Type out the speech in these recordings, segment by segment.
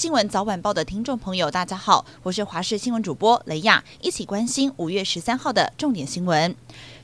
新闻早晚报的听众朋友，大家好，我是华视新闻主播雷亚，一起关心五月十三号的重点新闻。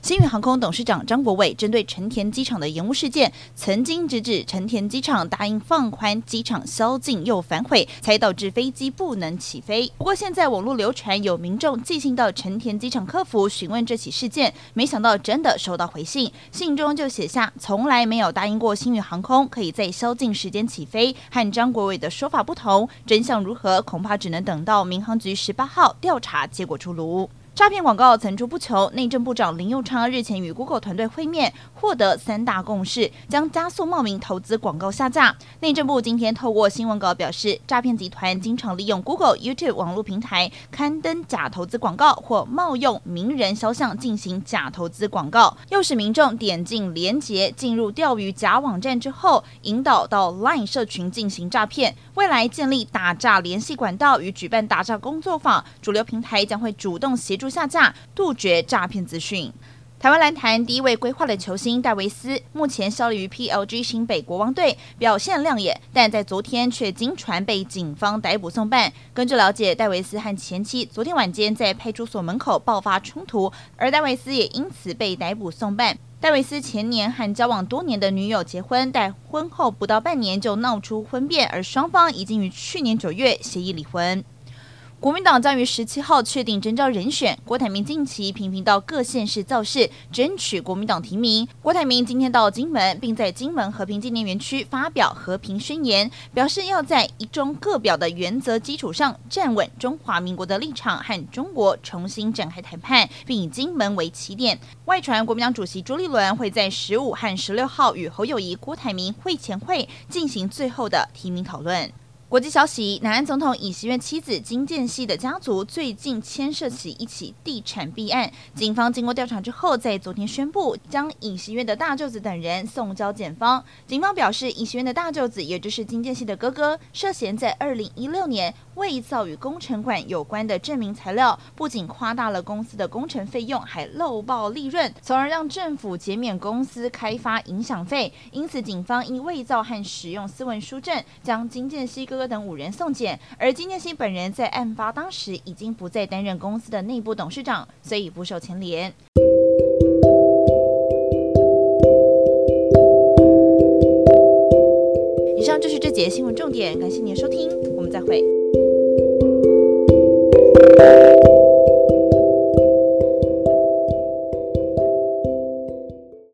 新宇航空董事长张国伟针对成田机场的延误事件，曾经直指成田机场答应放宽机场宵禁又反悔，才导致飞机不能起飞。不过现在网络流传有民众寄信到成田机场客服询问这起事件，没想到真的收到回信，信中就写下从来没有答应过新宇航空可以在宵禁时间起飞，和张国伟的说法不同。真相如何，恐怕只能等到民航局十八号调查结果出炉。诈骗广告层出不穷，内政部长林右昌日前与 Google 团队会面，获得三大共识，将加速冒名投资广告下架。内政部今天透过新闻稿表示，诈骗集团经常利用 Google、YouTube 网络平台刊登假投资广告，或冒用名人肖像进行假投资广告，诱使民众点进连结进入钓鱼假网站之后，引导到 Line 社群进行诈骗。未来建立打诈联系管道与举办打诈工作坊，主流平台将会主动协助。下架，杜绝诈骗资讯。台湾篮坛第一位规划的球星戴维斯，目前效力于 PLG 新北国王队，表现亮眼，但在昨天却经传被警方逮捕送办。根据了解，戴维斯和前妻昨天晚间在派出所门口爆发冲突，而戴维斯也因此被逮捕送办。戴维斯前年和交往多年的女友结婚，但婚后不到半年就闹出婚变，而双方已经于去年九月协议离婚。国民党将于十七号确定征召人选。郭台铭近期频频到各县市造势，争取国民党提名。郭台铭今天到金门，并在金门和平纪念园区发表和平宣言，表示要在一中各表的原则基础上站稳中华民国的立场，和中国重新展开谈判，并以金门为起点。外传国民党主席朱立伦会在十五和十六号与侯友谊、郭台铭会前会进行最后的提名讨论。国际消息：南韩总统尹锡悦妻子金建熙的家族最近牵涉起一起地产弊案，警方经过调查之后，在昨天宣布将尹锡悦的大舅子等人送交检方。警方表示，尹锡悦的大舅子，也就是金建熙的哥哥，涉嫌在二零一六年伪造与工程款有关的证明材料，不仅夸大了公司的工程费用，还漏报利润，从而让政府减免公司开发影响费。因此，警方因伪造和使用私文书证，将金建熙哥。哥等五人送检，而金建新本人在案发当时已经不再担任公司的内部董事长，所以不受牵连。以上就是这节新闻重点，感谢您的收听，我们再会。